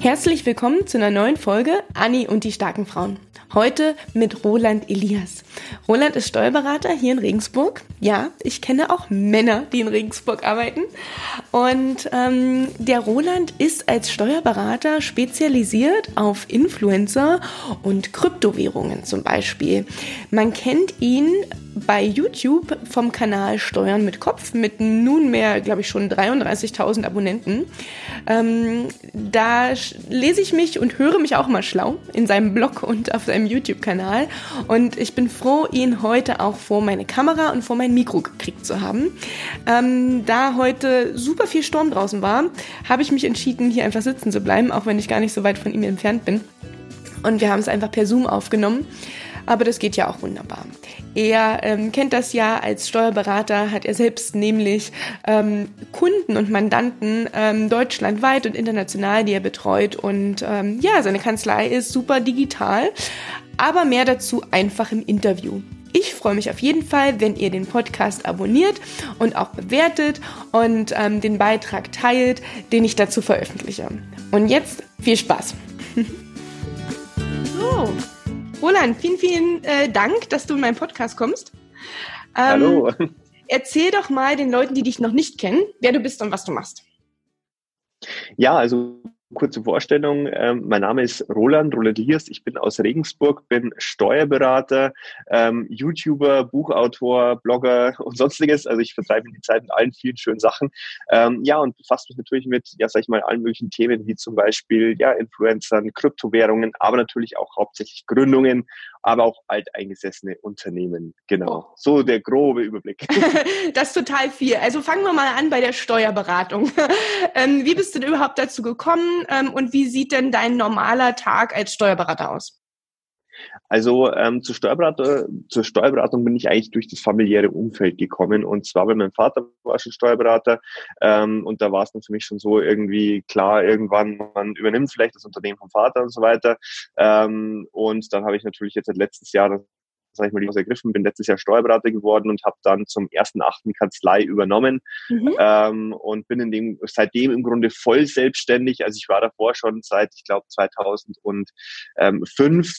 Herzlich willkommen zu einer neuen Folge Anni und die starken Frauen. Heute mit Roland Elias. Roland ist Steuerberater hier in Regensburg. Ja, ich kenne auch Männer, die in Regensburg arbeiten. Und ähm, der Roland ist als Steuerberater spezialisiert auf Influencer und Kryptowährungen zum Beispiel. Man kennt ihn bei YouTube vom Kanal Steuern mit Kopf mit nunmehr, glaube ich, schon 33.000 Abonnenten. Ähm, da lese ich mich und höre mich auch mal schlau in seinem Blog und auf seinem YouTube-Kanal. Und ich bin froh, ihn heute auch vor meine Kamera und vor mein Mikro gekriegt zu haben. Ähm, da heute super viel Sturm draußen war, habe ich mich entschieden, hier einfach sitzen zu bleiben, auch wenn ich gar nicht so weit von ihm entfernt bin. Und wir haben es einfach per Zoom aufgenommen aber das geht ja auch wunderbar. Er ähm, kennt das ja als Steuerberater, hat er selbst nämlich ähm, Kunden und Mandanten ähm, deutschlandweit und international, die er betreut. Und ähm, ja, seine Kanzlei ist super digital, aber mehr dazu einfach im Interview. Ich freue mich auf jeden Fall, wenn ihr den Podcast abonniert und auch bewertet und ähm, den Beitrag teilt, den ich dazu veröffentliche. Und jetzt viel Spaß. so. Roland, vielen, vielen äh, Dank, dass du in meinen Podcast kommst. Ähm, Hallo. Erzähl doch mal den Leuten, die dich noch nicht kennen, wer du bist und was du machst. Ja, also kurze Vorstellung. Ähm, mein Name ist Roland, Roland Liers. Ich bin aus Regensburg, bin Steuerberater, ähm, YouTuber, Buchautor, Blogger und sonstiges. Also ich vertreibe die Zeit mit allen vielen schönen Sachen. Ähm, ja, und befasse mich natürlich mit, ja, sag ich mal, allen möglichen Themen, wie zum Beispiel, ja, Influencern, Kryptowährungen, aber natürlich auch hauptsächlich Gründungen, aber auch alteingesessene Unternehmen. Genau. Oh. So der grobe Überblick. das ist total viel. Also fangen wir mal an bei der Steuerberatung. ähm, wie bist du denn überhaupt dazu gekommen ähm, und wie sieht denn dein normaler Tag als Steuerberater aus? Also ähm, zur, Steuerberater, zur Steuerberatung bin ich eigentlich durch das familiäre Umfeld gekommen. Und zwar, weil mein Vater war schon Steuerberater ähm, und da war es dann für mich schon so irgendwie klar, irgendwann man übernimmt vielleicht das Unternehmen vom Vater und so weiter. Ähm, und dann habe ich natürlich jetzt seit letztes Jahr sag ich mal, die ergriffen, bin letztes Jahr Steuerberater geworden und habe dann zum ersten achten Kanzlei übernommen mhm. ähm, und bin in dem seitdem im Grunde voll selbstständig. Also ich war davor schon seit, ich glaube, 2005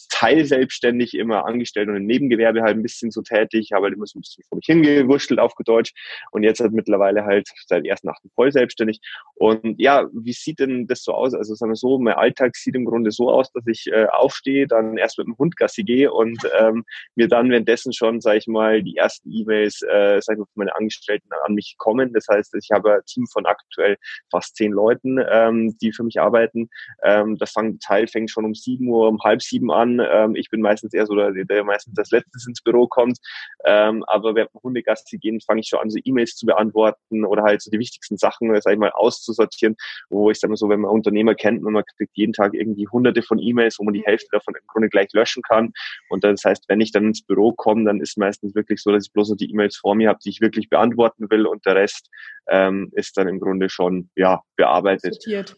teilselbstständig immer angestellt und im Nebengewerbe halt ein bisschen so tätig, habe halt immer so ein bisschen vor mich hingewurschtelt auf Deutsch und jetzt halt mittlerweile halt seit ersten achten voll selbstständig. Und ja, wie sieht denn das so aus? Also sagen wir so, mein Alltag sieht im Grunde so aus, dass ich äh, aufstehe, dann erst mit dem Hund Gassi gehe und ähm, mir dann währenddessen schon, sage ich mal, die ersten E-Mails, äh, ich mal, von meinen Angestellten an mich kommen. Das heißt, ich habe ein Team von aktuell fast zehn Leuten, ähm, die für mich arbeiten. Ähm, das fängt, Teil fängt schon um sieben Uhr, um halb sieben an. Ähm, ich bin meistens eher so der, der meistens als letztes ins Büro kommt. Ähm, aber während Hundegassi gehen, fange ich schon an, so E-Mails zu beantworten oder halt so die wichtigsten Sachen, sag ich mal, auszusortieren, wo ich sage mal so, wenn man Unternehmer kennt, man kriegt jeden Tag irgendwie hunderte von E-Mails, wo man die Hälfte davon im Grunde gleich löschen kann. Und das heißt, wenn ich dann ins Büro komme, dann ist meistens wirklich so, dass ich bloß noch die E-Mails vor mir habe, die ich wirklich beantworten will und der Rest ähm, ist dann im Grunde schon ja bearbeitet. Sortiert.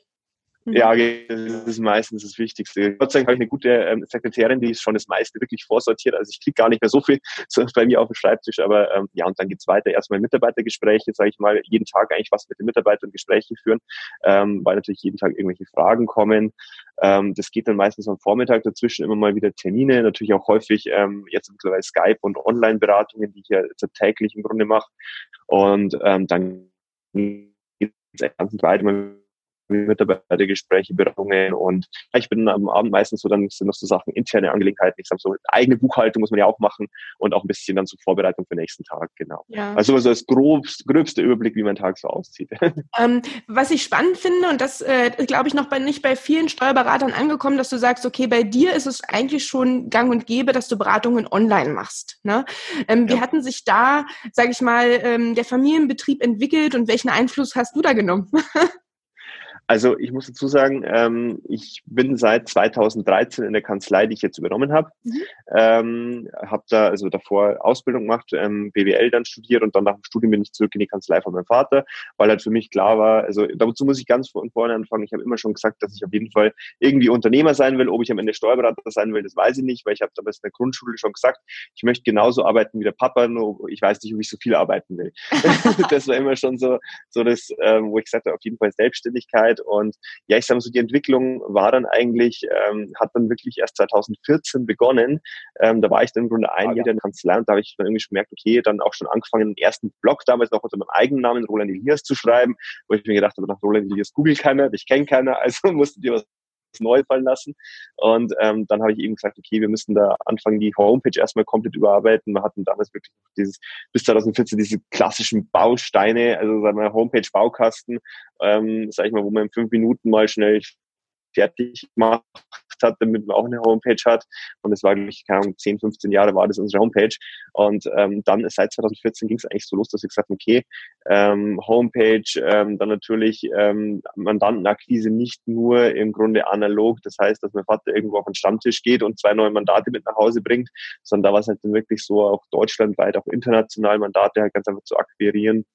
Mhm. Ja, das ist meistens das Wichtigste. Gott sei Dank habe ich eine gute ähm, Sekretärin, die ist schon das meiste wirklich vorsortiert. Also ich kriege gar nicht mehr so viel bei mir auf dem Schreibtisch, aber ähm, ja, und dann geht's weiter. Erstmal Mitarbeitergespräche, sage ich mal, jeden Tag eigentlich was mit den Mitarbeitern Gespräche führen, ähm, weil natürlich jeden Tag irgendwelche Fragen kommen. Ähm, das geht dann meistens am Vormittag dazwischen immer mal wieder Termine, natürlich auch häufig ähm, jetzt mittlerweile Skype und Online-Beratungen, die ich ja täglich im Grunde mache. Und ähm, dann geht's ganz weiter Mitarbeitergespräche, Beratungen und ich bin am Abend meistens so, dann sind noch so Sachen, interne Angelegenheiten, ich sag so, eigene Buchhaltung muss man ja auch machen und auch ein bisschen dann zur Vorbereitung für den nächsten Tag, genau. Ja. Also so das grobst, gröbste Überblick, wie mein Tag so aussieht. Ähm, was ich spannend finde, und das äh, glaube ich noch bei, nicht bei vielen Steuerberatern angekommen, dass du sagst, okay, bei dir ist es eigentlich schon gang und gäbe, dass du Beratungen online machst. Ne? Ähm, ja. Wie hatten sich da, sage ich mal, ähm, der Familienbetrieb entwickelt und welchen Einfluss hast du da genommen? Also ich muss dazu sagen, ähm, ich bin seit 2013 in der Kanzlei, die ich jetzt übernommen habe. Mhm. Ähm, habe da also davor Ausbildung gemacht, ähm, BWL dann studiert und dann nach dem Studium bin ich zurück in die Kanzlei von meinem Vater, weil halt für mich klar war, also dazu muss ich ganz von vorne anfangen. Ich habe immer schon gesagt, dass ich auf jeden Fall irgendwie Unternehmer sein will. Ob ich am Ende Steuerberater sein will, das weiß ich nicht, weil ich habe damals in der Grundschule schon gesagt, ich möchte genauso arbeiten wie der Papa, nur ich weiß nicht, ob ich so viel arbeiten will. das war immer schon so, so das, ähm, wo ich gesagt habe, auf jeden Fall Selbstständigkeit Zeit. Und ja, ich sage mal so, die Entwicklung war dann eigentlich, ähm, hat dann wirklich erst 2014 begonnen. Ähm, da war ich dann im Grunde ein Jahr in der Kanzlei und da habe ich dann irgendwie gemerkt, okay, dann auch schon angefangen, den ersten Blog damals noch unter meinem eigenen Namen, Roland Elias, zu schreiben, wo ich mir gedacht habe, nach Roland Elias googelt keiner, ich kenne keiner, also musste dir was neu fallen lassen. Und ähm, dann habe ich eben gesagt, okay, wir müssen da anfangen, die Homepage erstmal komplett überarbeiten. Wir hatten damals wirklich dieses bis 2014 diese klassischen Bausteine, also sagen wir Homepage-Baukasten, ähm, sag ich mal, wo man in fünf Minuten mal schnell fertig gemacht hat, damit man auch eine Homepage hat. Und es war, glaube ich, keine Ahnung, 10, 15 Jahre war das unsere Homepage. Und ähm, dann seit 2014 ging es eigentlich so los, dass ich gesagt habe, okay, ähm, Homepage, ähm, dann natürlich ähm, Mandantenakquise nicht nur im Grunde analog, das heißt, dass mein Vater irgendwo auf den Stammtisch geht und zwei neue Mandate mit nach Hause bringt, sondern da war es halt dann wirklich so, auch deutschlandweit, auch international Mandate halt ganz einfach zu akquirieren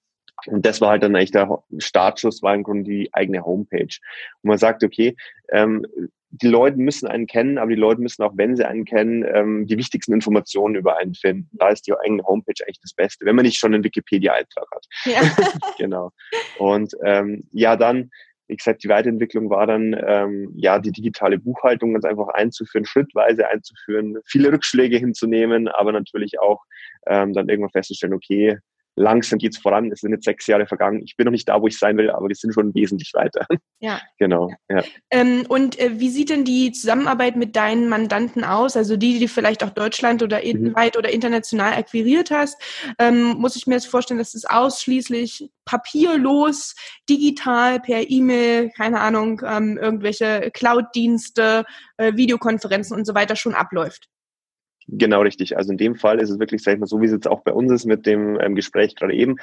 und das war halt dann eigentlich der Startschuss, war im Grunde die eigene Homepage. Und man sagt, okay, ähm, die Leute müssen einen kennen, aber die Leute müssen auch, wenn sie einen kennen, ähm, die wichtigsten Informationen über einen finden. Da ist die eigene Homepage eigentlich das Beste, wenn man nicht schon einen Wikipedia-Eintrag hat. Ja. genau. Und ähm, ja, dann, wie gesagt, die Weiterentwicklung war dann, ähm, ja, die digitale Buchhaltung ganz einfach einzuführen, schrittweise einzuführen, viele Rückschläge hinzunehmen, aber natürlich auch ähm, dann irgendwann festzustellen, okay, langsam geht's voran. Es sind jetzt sechs Jahre vergangen. Ich bin noch nicht da, wo ich sein will, aber wir sind schon wesentlich weiter. Ja. Genau. Ja. Ähm, und äh, wie sieht denn die Zusammenarbeit mit deinen Mandanten aus? Also die, die du vielleicht auch Deutschland oder mhm. weit oder international akquiriert hast, ähm, muss ich mir jetzt vorstellen, dass es ausschließlich papierlos, digital, per E-Mail, keine Ahnung, ähm, irgendwelche Cloud-Dienste, äh, Videokonferenzen und so weiter schon abläuft. Genau richtig. Also in dem Fall ist es wirklich, sag ich mal, so wie es jetzt auch bei uns ist mit dem ähm, Gespräch gerade eben.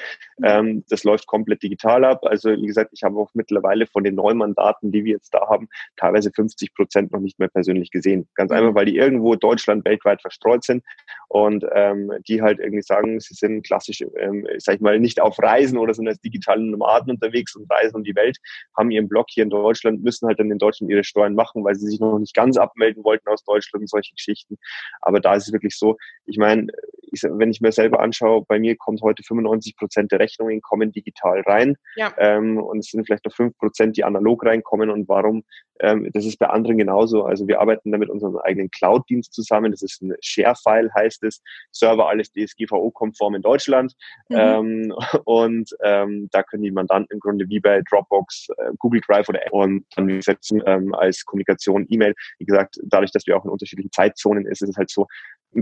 Ähm, das läuft komplett digital ab. Also wie gesagt, ich habe auch mittlerweile von den neuen Mandaten, die wir jetzt da haben, teilweise 50 Prozent noch nicht mehr persönlich gesehen. Ganz mhm. einfach, weil die irgendwo Deutschland weltweit verstreut sind und ähm, die halt irgendwie sagen, sie sind klassisch, ähm, sag ich mal, nicht auf Reisen oder sind als digitale Nomaden unterwegs und reisen um die Welt, haben ihren Blog hier in Deutschland, müssen halt dann in Deutschland ihre Steuern machen, weil sie sich noch nicht ganz abmelden wollten aus Deutschland und solche Geschichten. Aber da ist es wirklich so, ich meine, ich, wenn ich mir selber anschaue, bei mir kommt heute 95 Prozent der Rechnungen kommen digital rein ja. ähm, und es sind vielleicht noch fünf Prozent, die analog reinkommen und warum? Ähm, das ist bei anderen genauso. Also wir arbeiten da mit unserem eigenen Cloud-Dienst zusammen. Das ist ein Share-File, heißt es. Server alles DSGVO-konform in Deutschland. Mhm. Ähm, und ähm, da können die Mandanten im Grunde wie bei Dropbox, äh, Google Drive oder und dann setzen ähm, als Kommunikation E-Mail. Wie gesagt, dadurch, dass wir auch in unterschiedlichen Zeitzonen ist, ist es halt so,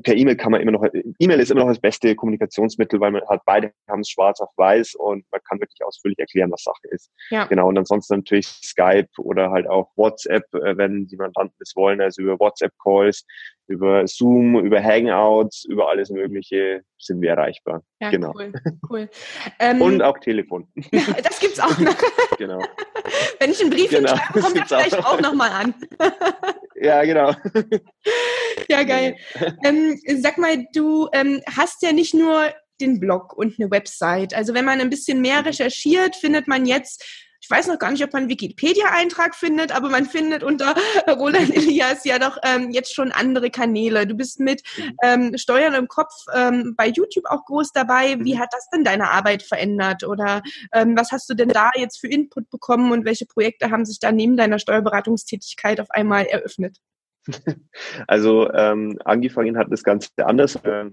per E-Mail kann man immer noch, E-Mail ist immer noch das beste Kommunikationsmittel, weil man hat beide haben es schwarz auf weiß und man kann wirklich ausführlich erklären, was Sache ist. Ja. Genau. Und ansonsten natürlich Skype oder halt auch WhatsApp, äh, wenn die Mandanten das wollen, also über WhatsApp-Calls, über Zoom, über Hangouts, über alles Mögliche sind wir erreichbar. Ja, genau. cool, cool. Ähm, und auch Telefon. das gibt's auch noch. genau. Wenn ich einen Brief genau, schreibe, kommt er vielleicht auch, auch nochmal an. ja, genau. Ja, geil. Ähm, sag mal, du ähm, hast ja nicht nur den Blog und eine Website. Also wenn man ein bisschen mehr mhm. recherchiert, findet man jetzt ich weiß noch gar nicht, ob man einen Wikipedia-Eintrag findet, aber man findet unter Roland Elias ja doch ähm, jetzt schon andere Kanäle. Du bist mit mhm. ähm, Steuern im Kopf ähm, bei YouTube auch groß dabei. Wie mhm. hat das denn deine Arbeit verändert? Oder ähm, was hast du denn da jetzt für Input bekommen und welche Projekte haben sich da neben deiner Steuerberatungstätigkeit auf einmal eröffnet? Also ähm, angefangen hat das Ganze anders, äh,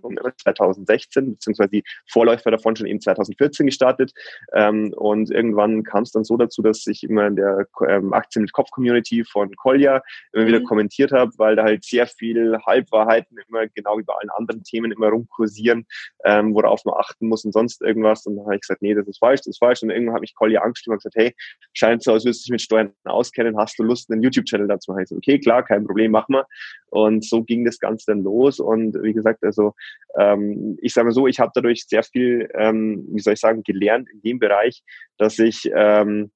2016, beziehungsweise die Vorläufer davon schon eben 2014 gestartet. Ähm, und irgendwann kam es dann so dazu, dass ich immer in der ähm, Aktien mit Kopf-Community von Kolja immer mhm. wieder kommentiert habe, weil da halt sehr viel Halbwahrheiten immer genau wie bei allen anderen Themen immer rumkursieren, ähm, worauf man achten muss und sonst irgendwas. Und dann habe ich gesagt, nee, das ist falsch, das ist falsch. Und irgendwann hat mich Kolja angestimmt und gesagt, hey, scheint so, als würdest du dich mit Steuern auskennen, hast du Lust, einen YouTube-Channel dazu? Ich so, okay, klar, kein Problem, machen wir. Und so ging das Ganze dann los. Und wie gesagt, also ähm, ich sage mal so, ich habe dadurch sehr viel, ähm, wie soll ich sagen, gelernt in dem Bereich, dass ich ähm,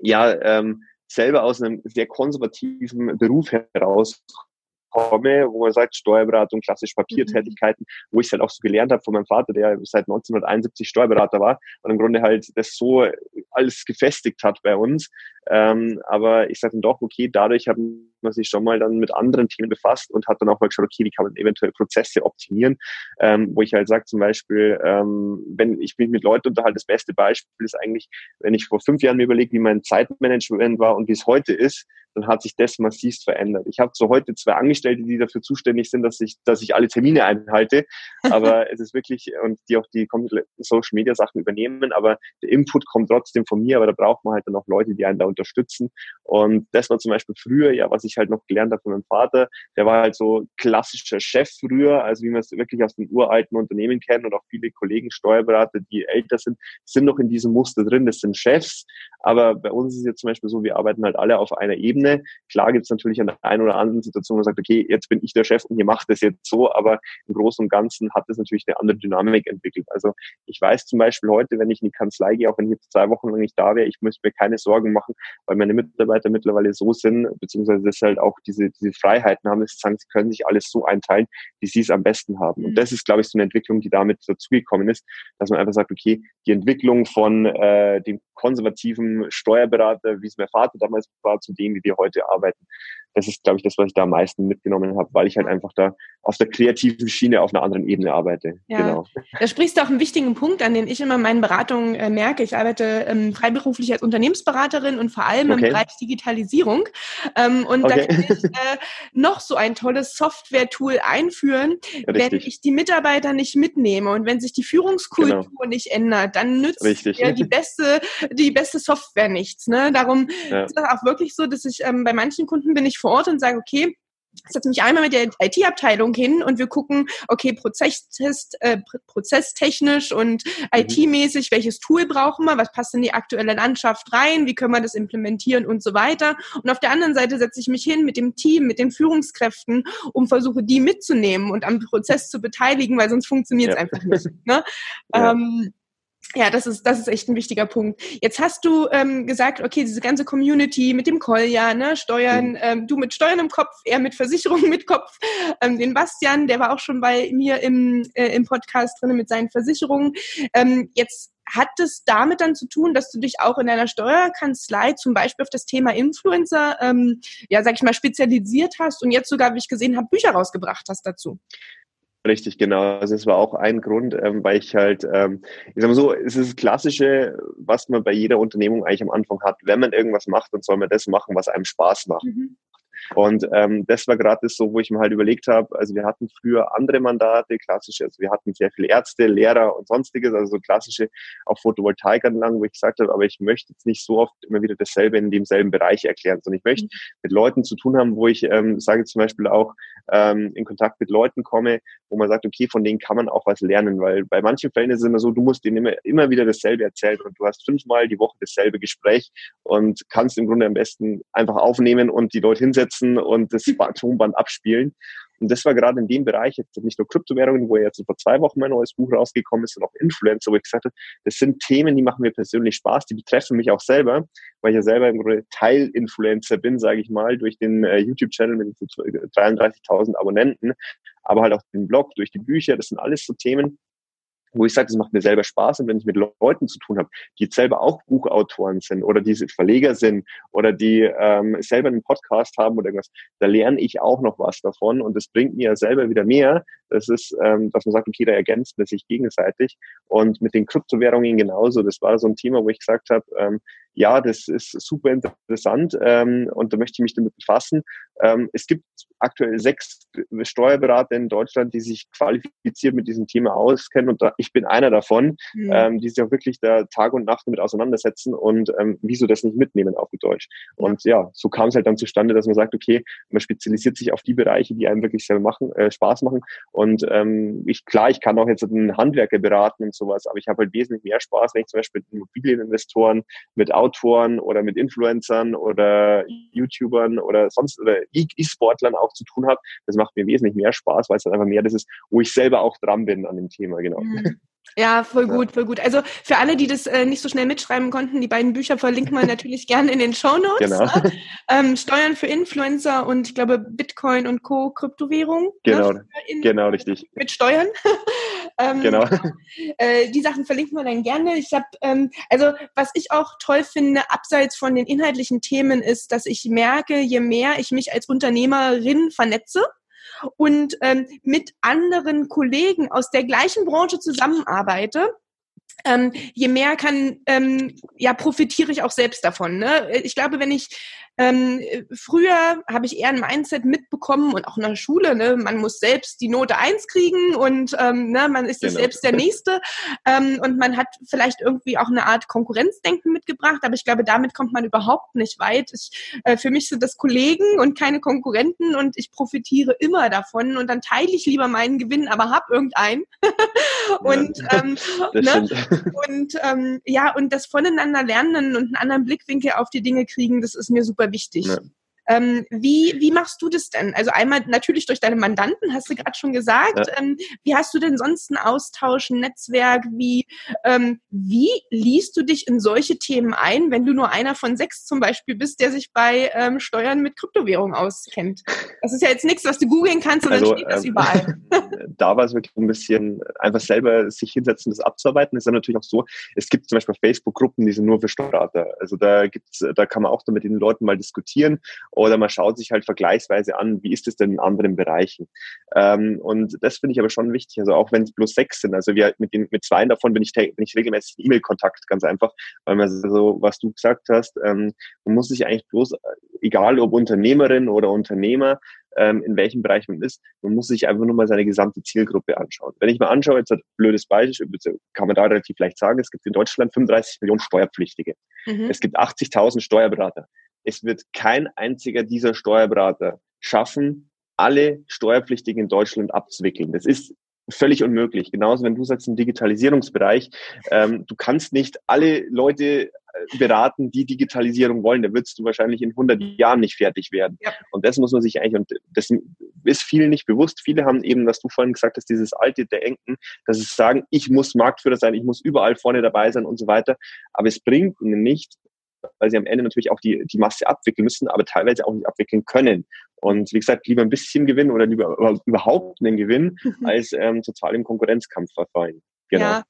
ja ähm, selber aus einem sehr konservativen Beruf heraus komme, wo man sagt, Steuerberatung, klassisch Papiertätigkeiten, mhm. wo ich es halt auch so gelernt habe von meinem Vater, der seit 1971 Steuerberater war und im Grunde halt das so alles gefestigt hat bei uns, Ähm, aber ich sage dann doch, okay, dadurch hat man sich schon mal dann mit anderen Themen befasst und hat dann auch mal geschaut, okay, wie kann man eventuell Prozesse optimieren, ähm, wo ich halt sage zum Beispiel, ähm, wenn ich mich mit Leuten unterhalte, das beste Beispiel ist eigentlich, wenn ich vor fünf Jahren mir überlege, wie mein Zeitmanagement war und wie es heute ist, dann hat sich das massivst verändert. Ich habe so heute zwei Angestellte, die dafür zuständig sind, dass ich, dass ich alle Termine einhalte, aber es ist wirklich, und die auch die Social Media Sachen übernehmen, aber der Input kommt trotzdem von mir, aber da braucht man halt dann auch Leute, die einen da unterstützen. Und das war zum Beispiel früher, ja, was ich halt noch gelernt habe von meinem Vater, der war halt so klassischer Chef früher, also wie man es wirklich aus den uralten Unternehmen kennt und auch viele Kollegen, Steuerberater, die älter sind, sind noch in diesem Muster drin, das sind Chefs, aber bei uns ist es jetzt zum Beispiel so, wir arbeiten halt alle auf einer Ebene Ebene. Klar gibt es natürlich an der einen oder anderen Situation, wo man sagt, okay, jetzt bin ich der Chef und ihr macht das jetzt so, aber im Großen und Ganzen hat das natürlich eine andere Dynamik entwickelt. Also ich weiß zum Beispiel heute, wenn ich in die Kanzlei gehe, auch wenn ich jetzt zwei Wochen lang nicht da wäre, ich müsste mir keine Sorgen machen, weil meine Mitarbeiter mittlerweile so sind, beziehungsweise das halt auch diese, diese Freiheiten haben, dass sie sagen, sie können sich alles so einteilen, wie sie es am besten haben. Und mhm. das ist, glaube ich, so eine Entwicklung, die damit dazugekommen ist, dass man einfach sagt, okay, die Entwicklung von äh, dem konservativen Steuerberater, wie es mein Vater damals war, zu dem, wie wir heute arbeiten. Das ist, glaube ich, das, was ich da am meisten mitgenommen habe, weil ich halt einfach da auf der kreativen Schiene auf einer anderen Ebene arbeite. Ja. Genau. Da sprichst du auch einen wichtigen Punkt an, den ich immer in meinen Beratungen äh, merke. Ich arbeite ähm, freiberuflich als Unternehmensberaterin und vor allem okay. im Bereich Digitalisierung. Ähm, und okay. da kann ich äh, noch so ein tolles Software-Tool einführen, Richtig. wenn ich die Mitarbeiter nicht mitnehme und wenn sich die Führungskultur genau. nicht ändert, dann nützt ja die beste, die beste Software nichts. Ne? Darum ja. ist das auch wirklich so, dass ich ähm, bei manchen Kunden bin ich vor Ort und sage, okay, setze mich einmal mit der IT-Abteilung hin und wir gucken, okay, Prozesstest, äh, prozesstechnisch und mhm. IT-mäßig, welches Tool brauchen wir, was passt in die aktuelle Landschaft rein, wie können wir das implementieren und so weiter. Und auf der anderen Seite setze ich mich hin mit dem Team, mit den Führungskräften, um versuche, die mitzunehmen und am Prozess zu beteiligen, weil sonst funktioniert es ja. einfach nicht. Ne? Ja. Ähm, ja, das ist, das ist echt ein wichtiger Punkt. Jetzt hast du ähm, gesagt, okay, diese ganze Community mit dem Kolja, ne, Steuern, mhm. ähm, du mit Steuern im Kopf, er mit Versicherungen mit Kopf, ähm, den Bastian, der war auch schon bei mir im, äh, im Podcast drin mit seinen Versicherungen. Ähm, jetzt hat es damit dann zu tun, dass du dich auch in deiner Steuerkanzlei zum Beispiel auf das Thema Influencer, ähm, ja, sag ich mal, spezialisiert hast und jetzt sogar, wie ich gesehen habe, Bücher rausgebracht hast dazu? Richtig, genau. Also es war auch ein Grund, ähm, weil ich halt, ähm, ich sag mal so, es ist das Klassische, was man bei jeder Unternehmung eigentlich am Anfang hat. Wenn man irgendwas macht, dann soll man das machen, was einem Spaß macht. Mhm. Und ähm, das war gerade das so, wo ich mir halt überlegt habe, also wir hatten früher andere Mandate, klassische, also wir hatten sehr viele Ärzte, Lehrer und sonstiges, also so klassische auch Photovoltaikanlagen, wo ich gesagt habe, aber ich möchte jetzt nicht so oft immer wieder dasselbe in demselben Bereich erklären, sondern ich möchte mhm. mit Leuten zu tun haben, wo ich ähm, sage zum Beispiel auch ähm, in Kontakt mit Leuten komme, wo man sagt, okay, von denen kann man auch was lernen, weil bei manchen Fällen ist es immer so, du musst denen immer, immer wieder dasselbe erzählen und du hast fünfmal die Woche dasselbe Gespräch und kannst im Grunde am besten einfach aufnehmen und die Leute hinsetzen setzen und das Tonband abspielen. Und das war gerade in dem Bereich, jetzt nicht nur Kryptowährungen, wo jetzt vor zwei Wochen mein neues Buch rausgekommen ist, sondern auch Influencer, wo ich gesagt habe, das sind Themen, die machen mir persönlich Spaß, die betreffen mich auch selber, weil ich ja selber im Grunde Teil-Influencer bin, sage ich mal, durch den äh, YouTube-Channel mit 33.000 Abonnenten, aber halt auch den Blog, durch die Bücher, das sind alles so Themen, wo ich sage, das macht mir selber Spaß und wenn ich mit Leuten zu tun habe, die jetzt selber auch Buchautoren sind oder die Verleger sind oder die ähm, selber einen Podcast haben oder irgendwas, da lerne ich auch noch was davon und das bringt mir selber wieder mehr. Das ist, ähm, dass man sagt, okay, da ergänzt man sich gegenseitig und mit den Kryptowährungen genauso. Das war so ein Thema, wo ich gesagt habe, ähm, ja, das ist super interessant ähm, und da möchte ich mich damit befassen. Ähm, es gibt aktuell sechs Steuerberater in Deutschland, die sich qualifiziert mit diesem Thema auskennen und da, ich bin einer davon, mhm. ähm, die sich auch wirklich da Tag und Nacht damit auseinandersetzen und ähm, wieso das nicht mitnehmen auf Deutsch. Und ja, so kam es halt dann zustande, dass man sagt, okay, man spezialisiert sich auf die Bereiche, die einem wirklich selber machen, äh, Spaß machen. Und ähm, ich klar, ich kann auch jetzt einen Handwerker beraten und sowas, aber ich habe halt wesentlich mehr Spaß, wenn ich zum Beispiel mit Immobilieninvestoren, mit Autoren oder mit Influencern oder YouTubern oder sonst oder E-Sportlern auch zu tun habe. Das macht mir wesentlich mehr Spaß, weil es dann einfach mehr das ist, wo ich selber auch dran bin an dem Thema, genau. Mhm. Ja, voll gut, voll gut. Also für alle, die das äh, nicht so schnell mitschreiben konnten, die beiden Bücher verlinken wir natürlich gerne in den Show Notes. Genau. Ne? Ähm, Steuern für Influencer und ich glaube Bitcoin und Co. Kryptowährung. Ne? Genau, ne? genau richtig. Mit Steuern. Ähm, genau. Äh, die Sachen verlinken wir dann gerne. Ich habe, ähm, also was ich auch toll finde, abseits von den inhaltlichen Themen, ist, dass ich merke, je mehr ich mich als Unternehmerin vernetze, und ähm, mit anderen Kollegen aus der gleichen Branche zusammenarbeite, ähm, je mehr kann, ähm, ja, profitiere ich auch selbst davon. Ne? Ich glaube, wenn ich ähm, früher habe ich eher ein Mindset mitbekommen und auch in der Schule, ne, man muss selbst die Note eins kriegen und ähm, ne, man ist genau. selbst der Nächste ähm, und man hat vielleicht irgendwie auch eine Art Konkurrenzdenken mitgebracht, aber ich glaube, damit kommt man überhaupt nicht weit. Ich, äh, für mich sind das Kollegen und keine Konkurrenten und ich profitiere immer davon und dann teile ich lieber meinen Gewinn, aber hab irgendeinen. und ja, ähm, ne? und ähm, ja, und das voneinander lernen und einen anderen Blickwinkel auf die Dinge kriegen, das ist mir super super wichtig. Ja. Ähm, wie, wie machst du das denn? Also einmal natürlich durch deine Mandanten, hast du gerade schon gesagt. Ja. Ähm, wie hast du denn sonst einen Austausch, ein Netzwerk? Wie, ähm, wie liest du dich in solche Themen ein, wenn du nur einer von sechs zum Beispiel bist, der sich bei ähm, Steuern mit Kryptowährung auskennt? Das ist ja jetzt nichts, was du googeln kannst, sondern also, steht das ähm, überall. da war es wirklich ein bisschen einfach selber sich hinsetzen, das abzuarbeiten. Es ist dann natürlich auch so, es gibt zum Beispiel Facebook-Gruppen, die sind nur für Steuerberater. Also da gibt's, da kann man auch mit den Leuten mal diskutieren oder man schaut sich halt vergleichsweise an, wie ist es denn in anderen Bereichen. Ähm, und das finde ich aber schon wichtig, also auch wenn es bloß sechs sind, also wir mit den mit zwei davon bin ich, bin ich regelmäßig in E-Mail-Kontakt, ganz einfach, weil man so, was du gesagt hast, ähm, man muss sich eigentlich bloß, egal ob Unternehmerin oder Unternehmer, ähm, in welchem Bereich man ist. Man muss sich einfach nur mal seine gesamte Zielgruppe anschauen. Wenn ich mal anschaue, jetzt ein blödes Beispiel, kann man da relativ leicht sagen, es gibt in Deutschland 35 Millionen Steuerpflichtige. Mhm. Es gibt 80.000 Steuerberater es wird kein einziger dieser Steuerberater schaffen, alle Steuerpflichtigen in Deutschland abzuwickeln. Das ist völlig unmöglich. Genauso, wenn du sagst im Digitalisierungsbereich, ähm, du kannst nicht alle Leute äh, beraten, die Digitalisierung wollen. Da würdest du wahrscheinlich in 100 Jahren nicht fertig werden. Ja. Und das muss man sich eigentlich, und das ist vielen nicht bewusst. Viele haben eben, was du vorhin gesagt hast, dieses alte Denken, dass sie sagen, ich muss Marktführer sein, ich muss überall vorne dabei sein und so weiter. Aber es bringt ihnen nicht, weil sie am Ende natürlich auch die, die Masse abwickeln müssen, aber teilweise auch nicht abwickeln können. Und wie gesagt, lieber ein bisschen Gewinn oder lieber überhaupt einen Gewinn, als ähm, total im Konkurrenzkampf verfallen. Genau. Ja,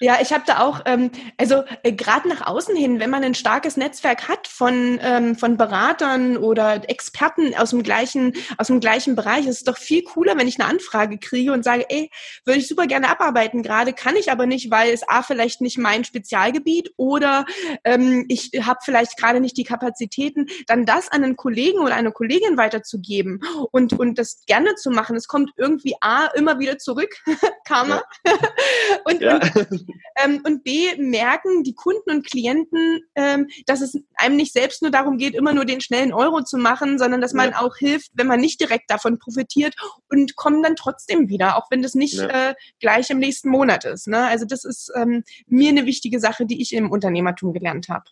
ja ich habe da auch, ähm, also äh, gerade nach außen hin, wenn man ein starkes Netzwerk hat von, ähm, von Beratern oder Experten aus dem gleichen, aus dem gleichen Bereich, ist es doch viel cooler, wenn ich eine Anfrage kriege und sage, ey, würde ich super gerne abarbeiten gerade, kann ich aber nicht, weil es A vielleicht nicht mein Spezialgebiet oder ähm, ich habe vielleicht gerade nicht die Kapazitäten, dann das an einen Kollegen oder eine Kollegin weiterzugeben und, und das gerne zu machen. Es kommt irgendwie A immer wieder zurück, Karma. Ja. und, ja. und, ähm, und B, merken die Kunden und Klienten, ähm, dass es einem nicht selbst nur darum geht, immer nur den schnellen Euro zu machen, sondern dass man ja. auch hilft, wenn man nicht direkt davon profitiert und kommen dann trotzdem wieder, auch wenn das nicht ja. äh, gleich im nächsten Monat ist. Ne? Also das ist ähm, mir eine wichtige Sache, die ich im Unternehmertum gelernt habe.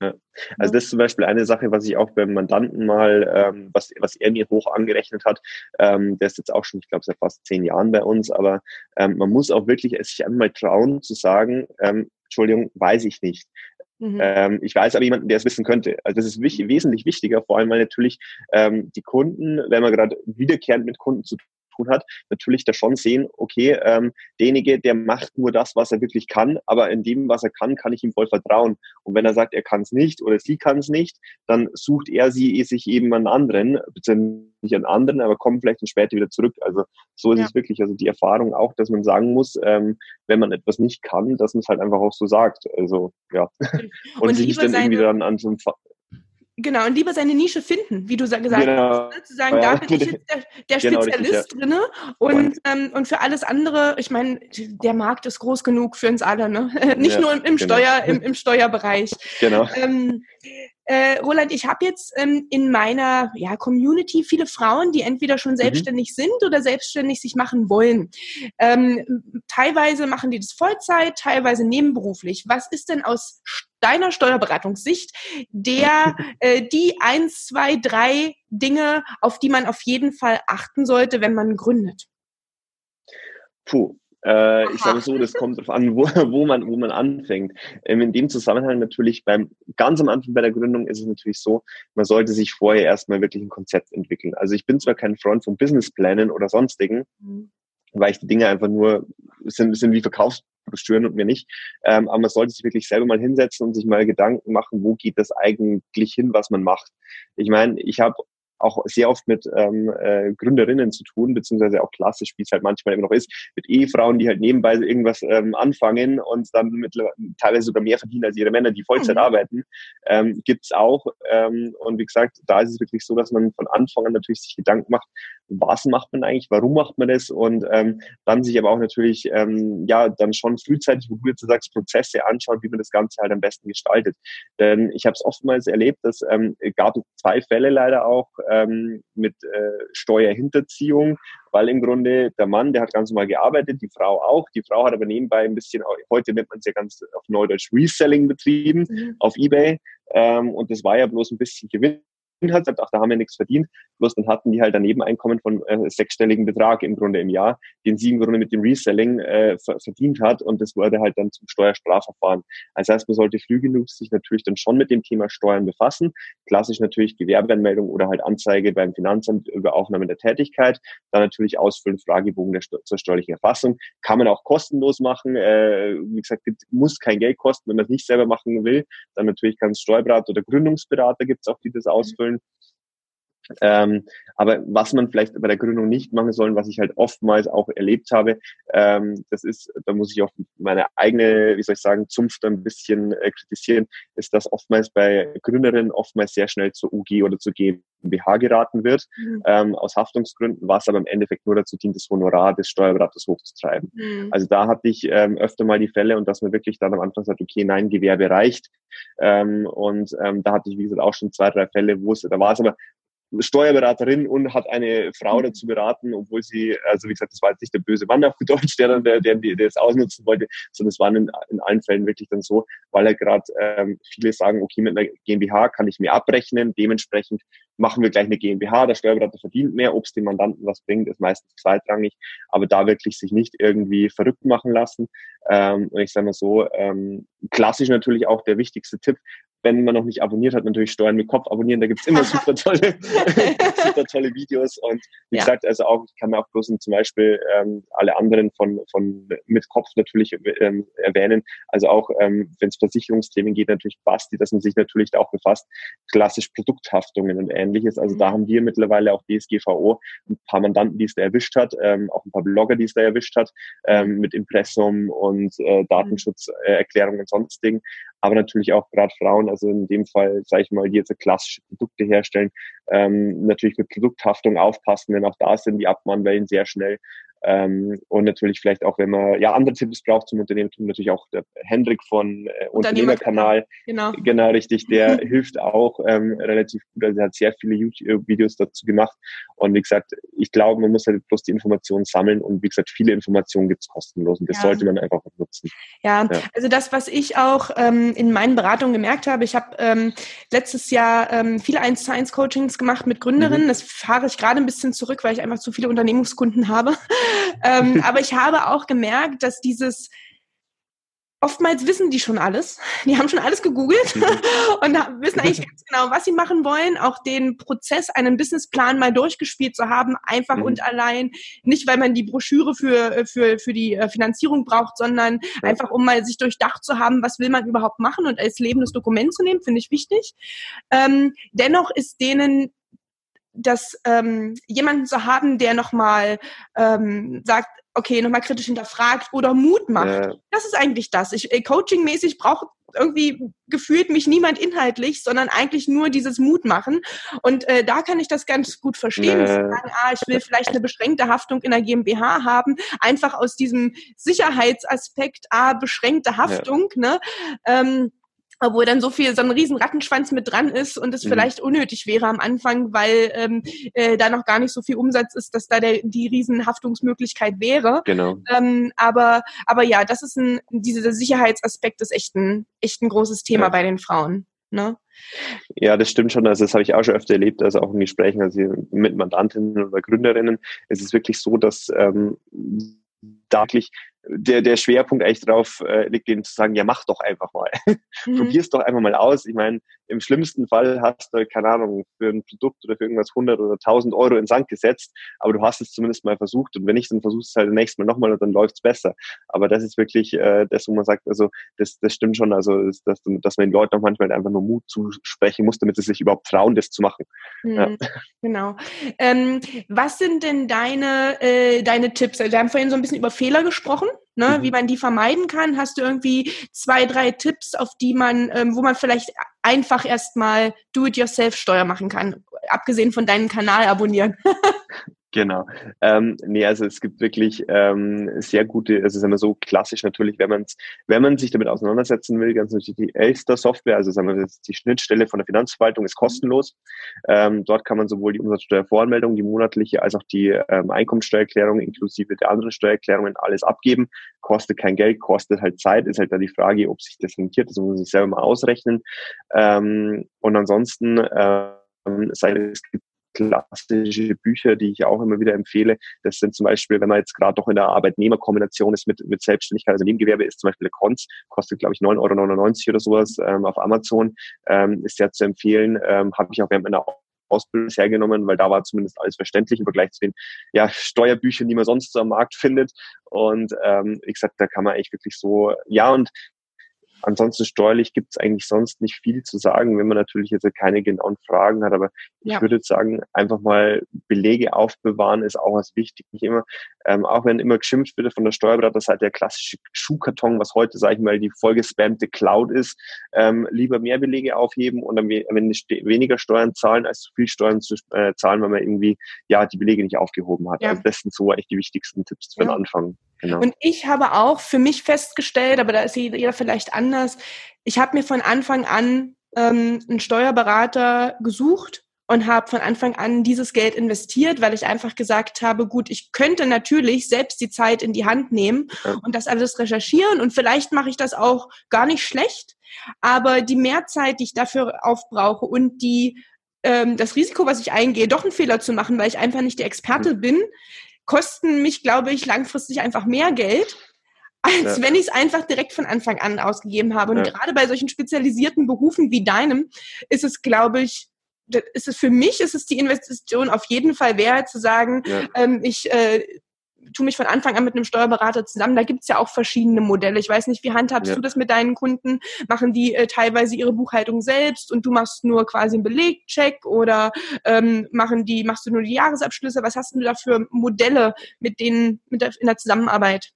Ja. Also das ist zum Beispiel eine Sache, was ich auch beim Mandanten mal, ähm, was, was er mir hoch angerechnet hat, ähm, der ist jetzt auch schon, ich glaube, seit fast zehn Jahren bei uns, aber ähm, man muss auch wirklich es sich einmal trauen zu sagen, ähm, Entschuldigung, weiß ich nicht. Mhm. Ähm, ich weiß aber jemanden, der es wissen könnte. Also das ist wichtig, wesentlich wichtiger, vor allem weil natürlich ähm, die Kunden, wenn man gerade wiederkehrend mit Kunden zu tun hat, natürlich da schon sehen, okay, ähm, derjenige, der macht nur das, was er wirklich kann, aber in dem, was er kann, kann ich ihm voll vertrauen. Und wenn er sagt, er kann es nicht oder sie kann es nicht, dann sucht er sie sich eben einen anderen, beziehungsweise nicht einen anderen, aber kommt vielleicht dann später wieder zurück. Also so ist ja. es wirklich. Also die Erfahrung auch, dass man sagen muss, ähm, wenn man etwas nicht kann, dass man es halt einfach auch so sagt. Also ja. Und, und sich nicht dann irgendwie dann an so einem Genau, und lieber seine Nische finden, wie du gesagt genau. hast. Ne? Zu sagen, ja, da bin ich jetzt der, der genau, Spezialist richtig, ja. drinne und, ähm, und für alles andere, ich meine, der Markt ist groß genug für uns alle, ne? Nicht ja, nur im, im genau. Steuer, im, im Steuerbereich. Genau. Ähm, äh, Roland, ich habe jetzt ähm, in meiner ja, Community viele Frauen, die entweder schon mhm. selbstständig mhm. sind oder selbstständig sich machen wollen. Ähm, teilweise machen die das Vollzeit, teilweise nebenberuflich. Was ist denn aus deiner Steuerberatungssicht der äh, die eins, zwei, drei Dinge, auf die man auf jeden Fall achten sollte, wenn man gründet? Puh, äh, ich sage so, das kommt darauf an, wo, wo, man, wo man anfängt. Ähm, in dem Zusammenhang natürlich beim, ganz am Anfang bei der Gründung ist es natürlich so, man sollte sich vorher erstmal wirklich ein Konzept entwickeln. Also ich bin zwar kein Freund von Businessplanen oder sonstigen, mhm weil ich die Dinge einfach nur sind, sind wie Verkaufsbroschüren und mir nicht. Ähm, aber man sollte sich wirklich selber mal hinsetzen und sich mal Gedanken machen, wo geht das eigentlich hin, was man macht. Ich meine, ich habe auch sehr oft mit ähm, äh, Gründerinnen zu tun, beziehungsweise auch klassisch, wie es halt manchmal immer noch ist, mit Ehefrauen, die halt nebenbei irgendwas ähm, anfangen und dann mittlerweile teilweise sogar mehr verdienen als ihre Männer, die Vollzeit mhm. arbeiten, ähm, gibt auch. Ähm, und wie gesagt, da ist es wirklich so, dass man von Anfang an natürlich sich Gedanken macht, was macht man eigentlich, warum macht man das und ähm, dann sich aber auch natürlich ähm, ja dann schon frühzeitig, wo du jetzt sagst, Prozesse anschaut, wie man das Ganze halt am besten gestaltet. Denn ich habe es oftmals erlebt, dass ähm, gab zwei Fälle leider auch, ähm, mit äh, Steuerhinterziehung, weil im Grunde der Mann, der hat ganz normal gearbeitet, die Frau auch. Die Frau hat aber nebenbei ein bisschen, heute nennt man es ja ganz auf Neudeutsch Reselling betrieben mhm. auf Ebay. Ähm, und das war ja bloß ein bisschen Gewinn hat, sagt, ach, da haben wir nichts verdient. Bloß dann hatten die halt daneben Einkommen von äh, sechsstelligen Betrag im Grunde im Jahr, den sie im Grunde mit dem Reselling äh, verdient hat und das wurde halt dann zum Steuerstrafverfahren. Also heißt, man sollte früh genug sich natürlich dann schon mit dem Thema Steuern befassen. Klassisch natürlich Gewerbeanmeldung oder halt Anzeige beim Finanzamt über Aufnahme der Tätigkeit. Dann natürlich ausfüllen Fragebogen der, zur steuerlichen Erfassung. Kann man auch kostenlos machen. Äh, wie gesagt, muss kein Geld kosten, wenn man es nicht selber machen will. Dann natürlich kann es Steuerberater oder Gründungsberater gibt es auch, die das ausfüllen own Ähm, aber was man vielleicht bei der Gründung nicht machen soll, was ich halt oftmals auch erlebt habe, ähm, das ist, da muss ich auch meine eigene, wie soll ich sagen, Zunft ein bisschen äh, kritisieren, ist, dass oftmals bei Gründerinnen oftmals sehr schnell zur UG oder zur GmbH geraten wird, mhm. ähm, aus Haftungsgründen, was aber im Endeffekt nur dazu dient, das Honorar des Steuerberaters hochzutreiben. Mhm. Also da hatte ich ähm, öfter mal die Fälle und dass man wirklich dann am Anfang sagt, okay, nein, Gewerbe reicht. Ähm, und ähm, da hatte ich, wie gesagt, auch schon zwei, drei Fälle, wo es, da war es aber Steuerberaterin und hat eine Frau mhm. dazu beraten, obwohl sie, also wie gesagt, das war jetzt nicht der böse Mann auf Deutsch, der dann, der, der, der das ausnutzen wollte, sondern es waren in, in allen Fällen wirklich dann so, weil er gerade ähm, viele sagen, okay, mit einer GmbH kann ich mir abrechnen, dementsprechend machen wir gleich eine GmbH, der Steuerberater verdient mehr, ob es dem Mandanten was bringt, ist meistens zweitrangig, aber da wirklich sich nicht irgendwie verrückt machen lassen. Ähm, und ich sage mal so, ähm, klassisch natürlich auch der wichtigste Tipp, wenn man noch nicht abonniert hat, natürlich Steuern mit Kopf abonnieren. Da gibt's immer super tolle, super tolle Videos. Und wie ja. gesagt, also auch, ich kann mir auch bloß zum Beispiel ähm, alle anderen von, von mit Kopf natürlich ähm, erwähnen. Also auch, ähm, wenn es Versicherungsthemen geht, natürlich Basti, dass man sich natürlich da auch befasst. Klassisch Produkthaftungen und ähnliches. Also mhm. da haben wir mittlerweile auch DSGVO ein paar Mandanten, die es da erwischt hat, ähm, auch ein paar Blogger, die es da erwischt hat, ähm, mit Impressum und äh, Datenschutzerklärungen und sonstigen aber natürlich auch gerade Frauen, also in dem Fall, sage ich mal, die jetzt klassische Produkte herstellen, ähm, natürlich mit Produkthaftung aufpassen, denn auch da sind die Abmahnwellen sehr schnell. Ähm, und natürlich vielleicht auch, wenn man ja andere Tipps braucht zum Unternehmertum, natürlich auch der Hendrik von äh, Unternehmerkanal. Genau. genau, richtig. Der hilft auch ähm, relativ gut. Also er hat sehr viele YouTube-Videos dazu gemacht. Und wie gesagt, ich glaube, man muss halt bloß die Informationen sammeln und wie gesagt, viele Informationen gibt es kostenlos und das ja. sollte man einfach nutzen. Ja, ja, also das, was ich auch ähm, in meinen Beratungen gemerkt habe, ich habe ähm, letztes Jahr ähm, viele 1 Science Coachings gemacht mit Gründerinnen. Mhm. Das fahre ich gerade ein bisschen zurück, weil ich einfach zu viele Unternehmenskunden habe. Ähm, aber ich habe auch gemerkt, dass dieses oftmals wissen die schon alles. Die haben schon alles gegoogelt mhm. und wissen eigentlich ganz genau, was sie machen wollen. Auch den Prozess, einen Businessplan mal durchgespielt zu haben, einfach mhm. und allein. Nicht, weil man die Broschüre für, für, für die äh, Finanzierung braucht, sondern ja. einfach, um mal sich durchdacht zu haben, was will man überhaupt machen und als lebendes Dokument zu nehmen, finde ich wichtig. Ähm, dennoch ist denen das ähm, jemanden zu haben, der nochmal ähm, sagt, okay, nochmal kritisch hinterfragt oder Mut macht. Ja. Das ist eigentlich das. Ich äh, coachingmäßig braucht irgendwie gefühlt mich niemand inhaltlich, sondern eigentlich nur dieses Mut machen. Und äh, da kann ich das ganz gut verstehen. Ja. Sagen, ah, ich will vielleicht eine beschränkte Haftung in der GmbH haben, einfach aus diesem Sicherheitsaspekt, ah, beschränkte Haftung, ja. ne? Ähm, obwohl dann so viel, so ein riesen Rattenschwanz mit dran ist und es mhm. vielleicht unnötig wäre am Anfang, weil ähm, äh, da noch gar nicht so viel Umsatz ist, dass da der, die riesen Haftungsmöglichkeit wäre. Genau. Ähm, aber, aber ja, das ist ein, dieser Sicherheitsaspekt ist echt ein, echt ein großes Thema ja. bei den Frauen. Ne? Ja, das stimmt schon. Also das habe ich auch schon öfter erlebt, also auch in Gesprächen also mit Mandantinnen oder Gründerinnen. Es ist wirklich so, dass ähm, da wirklich der, der Schwerpunkt eigentlich drauf äh, liegt, denen zu sagen, ja, mach doch einfach mal. Mhm. Probier's doch einfach mal aus. Ich meine, im schlimmsten Fall hast du, keine Ahnung, für ein Produkt oder für irgendwas 100 oder 1000 Euro in Sand gesetzt, aber du hast es zumindest mal versucht und wenn nicht, dann versuchst du es halt nächstes Mal nochmal und dann läuft's besser. Aber das ist wirklich äh, das, wo man sagt, also das, das stimmt schon, also dass, dass man den Leuten auch manchmal einfach nur Mut zusprechen muss, damit sie sich überhaupt trauen, das zu machen. Mhm, ja. Genau. Ähm, was sind denn deine, äh, deine Tipps? Also wir haben vorhin so ein bisschen über Fehler gesprochen ne, mhm. wie man die vermeiden kann? Hast du irgendwie zwei, drei Tipps, auf die man, ähm, wo man vielleicht einfach erstmal Do-it-yourself-Steuer machen kann, abgesehen von deinem Kanal abonnieren? Genau. Ähm, nee, also es gibt wirklich ähm, sehr gute, also sagen wir so klassisch natürlich, wenn man wenn man sich damit auseinandersetzen will, ganz natürlich die Elster-Software, also sagen wir die Schnittstelle von der Finanzverwaltung ist kostenlos. Ähm, dort kann man sowohl die Umsatzsteuervoranmeldung, die monatliche, als auch die ähm, Einkommensteuererklärung inklusive der anderen Steuererklärungen alles abgeben. Kostet kein Geld, kostet halt Zeit. Ist halt da die Frage, ob sich das rentiert. Das muss man sich selber mal ausrechnen. Ähm, und ansonsten sei es gibt klassische Bücher, die ich auch immer wieder empfehle. Das sind zum Beispiel, wenn man jetzt gerade noch in der Arbeitnehmerkombination ist mit, mit Selbstständigkeit, also Nebengewerbe ist zum Beispiel der Konz, kostet glaube ich 9,99 Euro oder sowas ähm, auf Amazon, ähm, ist sehr zu empfehlen. Ähm, Habe ich auch während meiner Ausbildung hergenommen, weil da war zumindest alles verständlich im Vergleich zu den ja, Steuerbüchern, die man sonst so am Markt findet. Und ähm, wie gesagt, da kann man eigentlich wirklich so, ja, und Ansonsten steuerlich gibt es eigentlich sonst nicht viel zu sagen, wenn man natürlich jetzt keine genauen Fragen hat. Aber ich ja. würde jetzt sagen, einfach mal Belege aufbewahren ist auch was wichtig. Nicht immer, ähm, auch wenn immer geschimpft wird von der Steuerberaterseite, der klassische Schuhkarton, was heute, sage ich mal, die vollgespammte Cloud ist, ähm, lieber mehr Belege aufheben und dann wenn weniger Steuern zahlen, als zu viel Steuern zu äh, zahlen, weil man irgendwie ja die Belege nicht aufgehoben hat. Ja. Also das sind so eigentlich die wichtigsten Tipps für den Anfang. Genau. Und ich habe auch für mich festgestellt, aber da ist jeder vielleicht anders, ich habe mir von Anfang an ähm, einen Steuerberater gesucht und habe von Anfang an dieses Geld investiert, weil ich einfach gesagt habe, gut, ich könnte natürlich selbst die Zeit in die Hand nehmen und das alles recherchieren und vielleicht mache ich das auch gar nicht schlecht, aber die Mehrzeit, die ich dafür aufbrauche und die ähm, das Risiko, was ich eingehe, doch einen Fehler zu machen, weil ich einfach nicht der Experte mhm. bin, kosten mich, glaube ich, langfristig einfach mehr Geld, als ja. wenn ich es einfach direkt von Anfang an ausgegeben habe. Und ja. gerade bei solchen spezialisierten Berufen wie deinem ist es, glaube ich, ist es für mich ist es die Investition auf jeden Fall wert zu sagen, ja. ähm, ich äh, tue mich von Anfang an mit einem Steuerberater zusammen. Da gibt's ja auch verschiedene Modelle. Ich weiß nicht, wie handhabst ja. du das mit deinen Kunden? Machen die äh, teilweise ihre Buchhaltung selbst und du machst nur quasi einen Belegcheck oder ähm, machen die, machst du nur die Jahresabschlüsse? Was hast du da für Modelle mit denen mit der, in der Zusammenarbeit?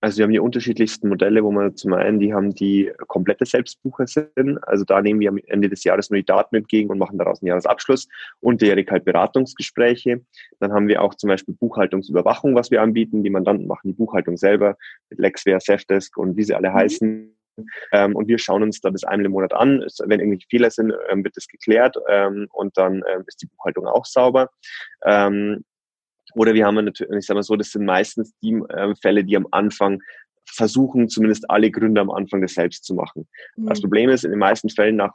Also wir haben die unterschiedlichsten Modelle, wo man zum einen, die haben die komplette Selbstbuchersinn. Also da nehmen wir am Ende des Jahres nur die Daten entgegen und machen daraus einen Jahresabschluss und jährlich halt Beratungsgespräche. Dann haben wir auch zum Beispiel Buchhaltungsüberwachung, was wir anbieten. Die Mandanten machen die Buchhaltung selber mit Lexware, Safdesk und wie sie alle mhm. heißen. Ähm, und wir schauen uns da das einmal im Monat an. Wenn irgendwelche Fehler sind, ähm, wird das geklärt ähm, und dann ähm, ist die Buchhaltung auch sauber. Oder wir haben natürlich, ich sage mal so, das sind meistens die äh, Fälle, die am Anfang versuchen, zumindest alle Gründer am Anfang das selbst zu machen. Mhm. Das Problem ist, in den meisten Fällen nach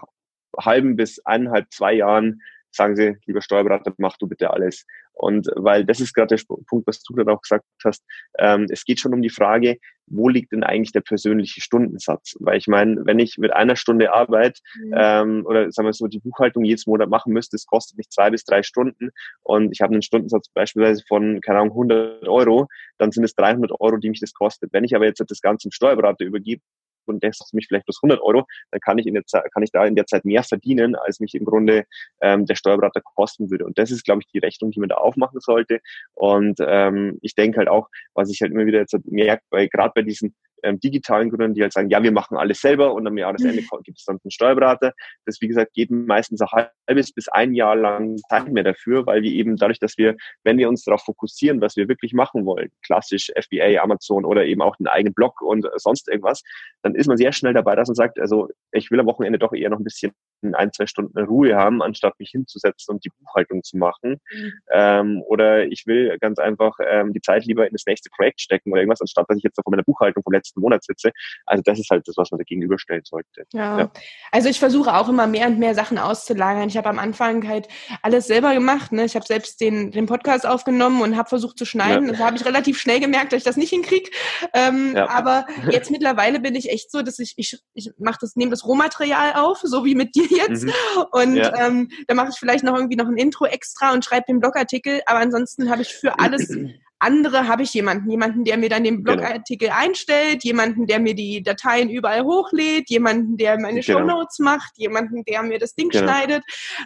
halben bis eineinhalb, zwei Jahren sagen sie, lieber Steuerberater, mach du bitte alles. Und weil das ist gerade der Punkt, was du gerade auch gesagt hast, ähm, es geht schon um die Frage, wo liegt denn eigentlich der persönliche Stundensatz? Weil ich meine, wenn ich mit einer Stunde Arbeit mhm. ähm, oder sagen wir so die Buchhaltung jedes Monat machen müsste, es kostet mich zwei bis drei Stunden und ich habe einen Stundensatz beispielsweise von, keine Ahnung, 100 Euro, dann sind es 300 Euro, die mich das kostet. Wenn ich aber jetzt das Ganze im Steuerberater übergebe, und das kostet mich vielleicht bloß 100 Euro, dann kann ich in der Zeit, kann ich da in der Zeit mehr verdienen, als mich im Grunde ähm, der Steuerberater kosten würde. Und das ist, glaube ich, die Rechnung, die man da aufmachen sollte. Und ähm, ich denke halt auch, was ich halt immer wieder jetzt merke, weil gerade bei diesen ähm, digitalen Gründern, die halt sagen, ja, wir machen alles selber und am Jahresende mhm. gibt es dann einen Steuerberater. Das, wie gesagt, geht meistens ein halbes bis ein Jahr lang Zeit mehr dafür, weil wir eben dadurch, dass wir, wenn wir uns darauf fokussieren, was wir wirklich machen wollen, klassisch FBA, Amazon oder eben auch den eigenen Blog und sonst irgendwas, dann ist man sehr schnell dabei, dass man sagt, also ich will am Wochenende doch eher noch ein bisschen ein, zwei Stunden Ruhe haben, anstatt mich hinzusetzen und die Buchhaltung zu machen. Mhm. Ähm, oder ich will ganz einfach ähm, die Zeit lieber in das nächste Projekt stecken oder irgendwas, anstatt dass ich jetzt auf meiner Buchhaltung vom letzten Monat sitze. Also das ist halt das, was man da gegenüberstellen sollte. Ja. ja. Also ich versuche auch immer mehr und mehr Sachen auszulagern. Ich habe am Anfang halt alles selber gemacht. Ne? Ich habe selbst den, den Podcast aufgenommen und habe versucht zu schneiden. Ja. Da habe ich relativ schnell gemerkt, dass ich das nicht hinkriege. Ähm, ja. Aber jetzt mittlerweile bin ich echt so, dass ich, ich, ich mache das, nehme das Rohmaterial auf, so wie mit dir jetzt. Mhm. Und ja. ähm, da mache ich vielleicht noch irgendwie noch ein Intro extra und schreibe den Blogartikel. Aber ansonsten habe ich für alles andere habe ich jemanden, jemanden, der mir dann den genau. Blogartikel genau. einstellt, jemanden, der mir die Dateien überall hochlädt, jemanden, der meine genau. Shownotes macht, jemanden, der mir das Ding genau. schneidet.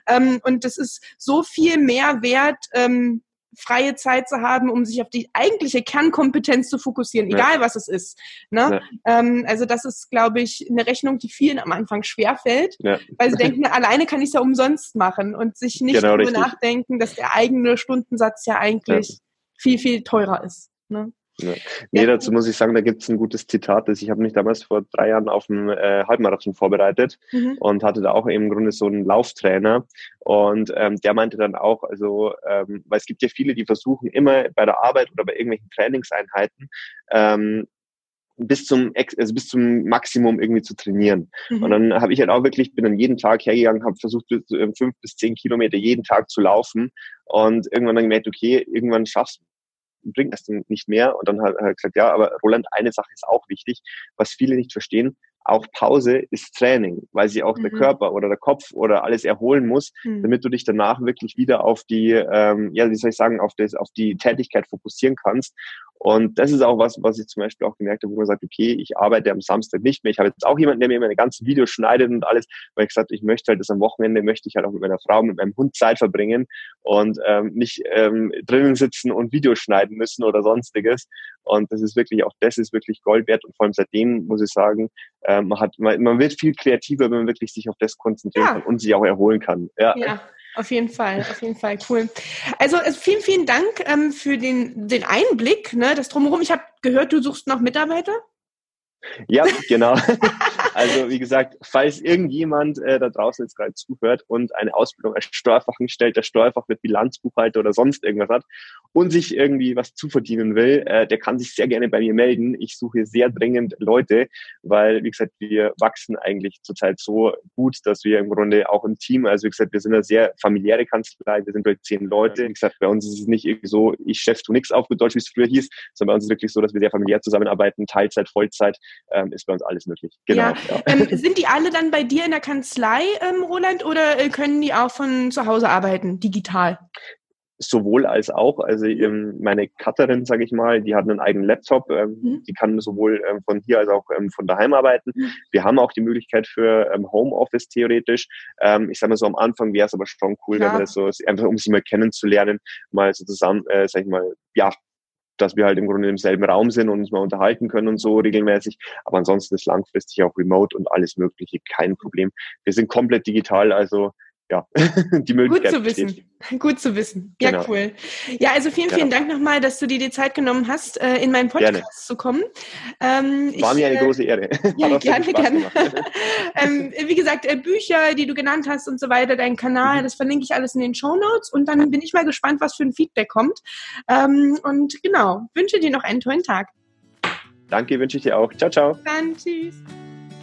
Ähm, und das ist so viel mehr wert, ähm, freie Zeit zu haben, um sich auf die eigentliche Kernkompetenz zu fokussieren, egal ja. was es ist. Ne? Ja. Ähm, also das ist, glaube ich, eine Rechnung, die vielen am Anfang schwerfällt, ja. weil sie denken, alleine kann ich es ja umsonst machen und sich nicht genau, darüber nachdenken, dass der eigene Stundensatz ja eigentlich viel, viel teurer ist. Ne? Ja. Nee, dazu muss ich sagen, da gibt es ein gutes Zitat. Das ich habe mich damals vor drei Jahren auf einen äh, Halbmarathon vorbereitet mhm. und hatte da auch im Grunde so einen Lauftrainer. Und ähm, der meinte dann auch, also, ähm, weil es gibt ja viele, die versuchen immer bei der Arbeit oder bei irgendwelchen Trainingseinheiten ähm, bis zum also bis zum Maximum irgendwie zu trainieren. Mhm. Und dann habe ich halt auch wirklich, bin dann jeden Tag hergegangen, habe versucht, fünf bis zehn Kilometer jeden Tag zu laufen und irgendwann dann gemerkt, okay, irgendwann schaffst bringt das dann nicht mehr. Und dann hat er gesagt, ja, aber Roland, eine Sache ist auch wichtig, was viele nicht verstehen, auch Pause ist Training, weil sie auch mhm. der Körper oder der Kopf oder alles erholen muss, mhm. damit du dich danach wirklich wieder auf die, ähm, ja, wie soll ich sagen, auf das, auf die Tätigkeit fokussieren kannst. Und das ist auch was, was ich zum Beispiel auch gemerkt habe, wo man sagt, okay, ich arbeite am Samstag nicht mehr. Ich habe jetzt auch jemanden, der mir meine ganzen Videos schneidet und alles, weil ich gesagt habe, ich möchte halt das am Wochenende, möchte ich halt auch mit meiner Frau, mit meinem Hund Zeit verbringen und ähm, nicht ähm, drinnen sitzen und Videos schneiden müssen oder sonstiges. Und das ist wirklich, auch das ist wirklich Gold wert. Und vor allem seitdem muss ich sagen, äh, man hat, man, man wird viel kreativer, wenn man wirklich sich auf das konzentrieren ja. kann und sich auch erholen kann. Ja. ja. Auf jeden Fall, auf jeden Fall, cool. Also vielen, vielen Dank ähm, für den, den Einblick, ne, das drumherum. Ich habe gehört, du suchst noch Mitarbeiter. Ja, genau. Also wie gesagt, falls irgendjemand äh, da draußen jetzt gerade zuhört und eine Ausbildung als Steuerfachangestellter, Steuerfach mit Bilanzbuchhalter oder sonst irgendwas hat und sich irgendwie was zuverdienen will, äh, der kann sich sehr gerne bei mir melden. Ich suche sehr dringend Leute, weil, wie gesagt, wir wachsen eigentlich zurzeit so gut, dass wir im Grunde auch im Team, also wie gesagt, wir sind eine sehr familiäre Kanzlei, wir sind bei zehn Leute. Wie gesagt, bei uns ist es nicht irgendwie so, ich Chef tu nichts auf Deutsch, wie es früher hieß, sondern bei uns ist es wirklich so, dass wir sehr familiär zusammenarbeiten, Teilzeit, Vollzeit, ähm, ist bei uns alles möglich. Genau. Ja. ja. Ähm, sind die alle dann bei dir in der Kanzlei, ähm, Roland, oder äh, können die auch von zu Hause arbeiten, digital? sowohl als auch. Also ähm, meine Cutterin, sage ich mal, die hat einen eigenen Laptop, ähm, mhm. die kann sowohl ähm, von hier als auch von daheim arbeiten. Mhm. Wir haben auch die Möglichkeit für Homeoffice theoretisch. Ich sage mal so am Anfang wäre es aber schon cool, Klar. wenn man das so einfach um sie mal kennenzulernen, mal so zusammen, äh, sag ich mal, ja, dass wir halt im Grunde im selben Raum sind und uns mal unterhalten können und so regelmäßig. Aber ansonsten ist langfristig auch remote und alles Mögliche kein Problem. Wir sind komplett digital, also ja, die Möglichkeit. Gut zu wissen. Besteht. Gut zu wissen. Ja, genau. cool. Ja, also vielen, vielen genau. Dank nochmal, dass du dir die Zeit genommen hast, äh, in meinen Podcast gerne. zu kommen. Ähm, War ich, mir eine äh, große Ehre. Ja, gerne, gerne. ähm, wie gesagt, äh, Bücher, die du genannt hast und so weiter, dein Kanal, mhm. das verlinke ich alles in den Show Notes und dann bin ich mal gespannt, was für ein Feedback kommt. Ähm, und genau, wünsche dir noch einen tollen Tag. Danke, wünsche ich dir auch. Ciao, ciao. Dann tschüss.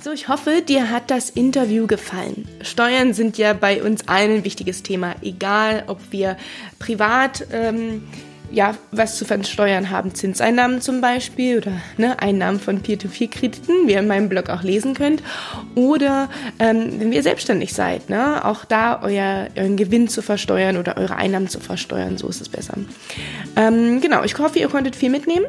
So, ich hoffe, dir hat das Interview gefallen. Steuern sind ja bei uns allen ein wichtiges Thema, egal ob wir privat ähm, ja, was zu versteuern haben, Zinseinnahmen zum Beispiel oder ne, Einnahmen von Peer-to-Peer-Krediten, wie ihr in meinem Blog auch lesen könnt, oder ähm, wenn ihr selbstständig seid, ne, auch da euer, euren Gewinn zu versteuern oder eure Einnahmen zu versteuern, so ist es besser. Ähm, genau, ich hoffe, ihr konntet viel mitnehmen.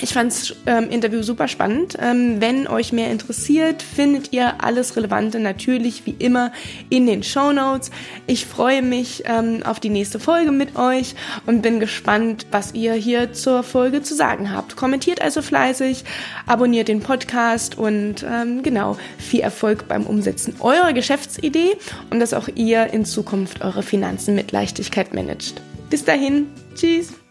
Ich fand das ähm, Interview super spannend. Ähm, wenn euch mehr interessiert, findet ihr alles Relevante natürlich wie immer in den Show Notes. Ich freue mich ähm, auf die nächste Folge mit euch und bin gespannt, was ihr hier zur Folge zu sagen habt. Kommentiert also fleißig, abonniert den Podcast und ähm, genau, viel Erfolg beim Umsetzen eurer Geschäftsidee und dass auch ihr in Zukunft eure Finanzen mit Leichtigkeit managt. Bis dahin, tschüss!